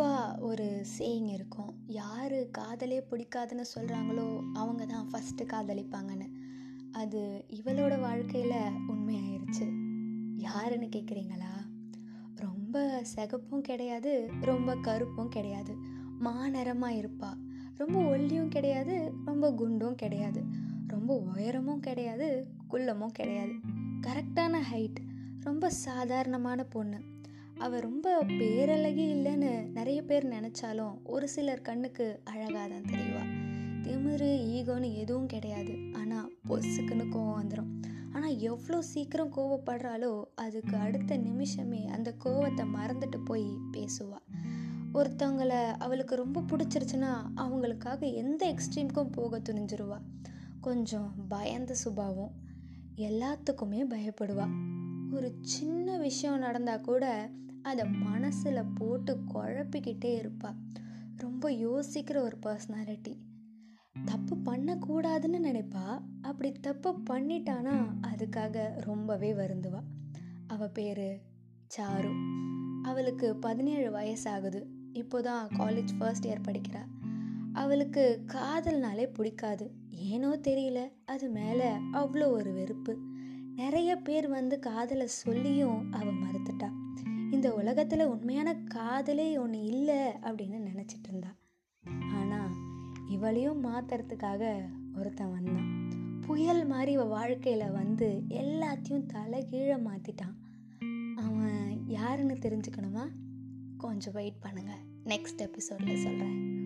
பொதுவாக ஒரு சேயிங் இருக்கும் யார் காதலே பிடிக்காதுன்னு சொல்கிறாங்களோ அவங்க தான் ஃபஸ்ட்டு காதலிப்பாங்கன்னு. அது இவளோட வாழ்க்கையில் உண்மையாயிருச்சு. யாருன்னு கேட்குறீங்களா ரொம்ப சிகப்பும் கிடையாது ரொம்ப கருப்பும் கிடையாது. மாநிறமாக இருப்பா. ரொம்ப ஒல்லியும் கிடையாது ரொம்ப குண்டும் கிடையாது. ரொம்ப உயரமும் கிடையாது குள்ளமும் கிடையாது. கரெக்டான ஹைட் ரொம்ப சாதாரணமான பொண்ணு. அவள் ரொம்ப பேரழகி இல்லைன்னு நிறைய பேர் நினச்சாலும் ஒரு சிலர் கண்ணுக்கு அழகாக தான் தெரியவா திமிரு ஈகோன்னு எதுவும் கிடையாது. ஆனால் பொசுக்குன்னு கோவம் வந்துடும் ஆனால் எவ்வளோ சீக்கிரம் கோவப்படுறாளோ அதுக்கு அடுத்த நிமிஷமே அந்த கோவத்தை மறந்துட்டு போய் பேசுவாள் ஒருத்தவங்களை அவளுக்கு ரொம்ப பிடிச்சிருச்சுன்னா அவங்களுக்காக எந்த எக்ஸ்ட்ரீமுக்கும் போக துணிஞ்சிருவா. கொஞ்சம் பயந்த சுபாவம். எல்லாத்துக்குமே பயப்படுவா. ஒரு சின்ன விஷயம் நடந்தால் கூட அதை மனசில் போட்டு குழப்பிக்கிட்டே இருப்பா. ரொம்ப யோசிக்கிற ஒரு பர்சனாலிட்டி தப்பு பண்ணக்கூடாதுன்னு நினைப்பா. அப்படி தப்பு பண்ணிட்டானா அதுக்காக ரொம்பவே வருந்துவா. அவள் பேர் சாரு. அவளுக்கு பதினேழு வயசாகுது. இப்போதான் காலேஜ் ஃபர்ஸ்ட் இயர் படிக்கிறா. அவளுக்கு காதல்னாலே பிடிக்காது. ஏனோ தெரியல. அது மேலே அவ்வளோ ஒரு வெறுப்பு. நிறைய பேர் வந்து காதலை சொல்லியும் அவள் மறுத்துட்டா. இந்த உலகத்தில் உண்மையான காதலே ஒன்று இல்லை அப்படின்னு நினச்சிட்டு இருந்தா. ஆனால் இவளையும் மாற்றுறதுக்காக ஒருத்தன் வந்தான். புயல் மாதிரி இவ வாழ்க்கையில் வந்து எல்லாத்தையும் தலைகீழ மாற்றிட்டான் அவன் யாருன்னு தெரிஞ்சுக்கணுமா? கொஞ்சம் வெயிட் பண்ணுங்கள் நெக்ஸ்ட் எபிசோடில் சொல்கிறேன்